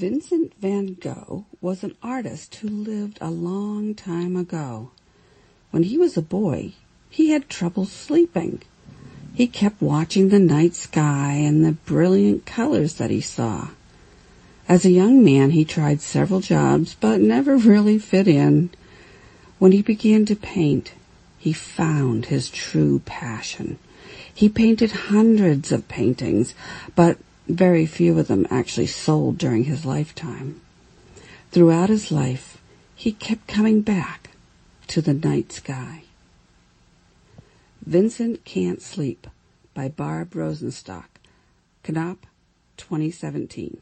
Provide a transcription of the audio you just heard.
Otto was an artist who lived a long time ago. When he was a boy, he had trouble sleeping. He kept watching the night sky and the brilliant colors that he saw. As a young man, he tried several jobs, but never really fit in. When he began to paint, he found his true passion. He painted hundreds of paintings, but very few of them actually sold during his lifetime. Throughout his life, he kept coming back to the night sky. Vincent Can't Sleep by Barb Rosenstock. Knopf, 2017.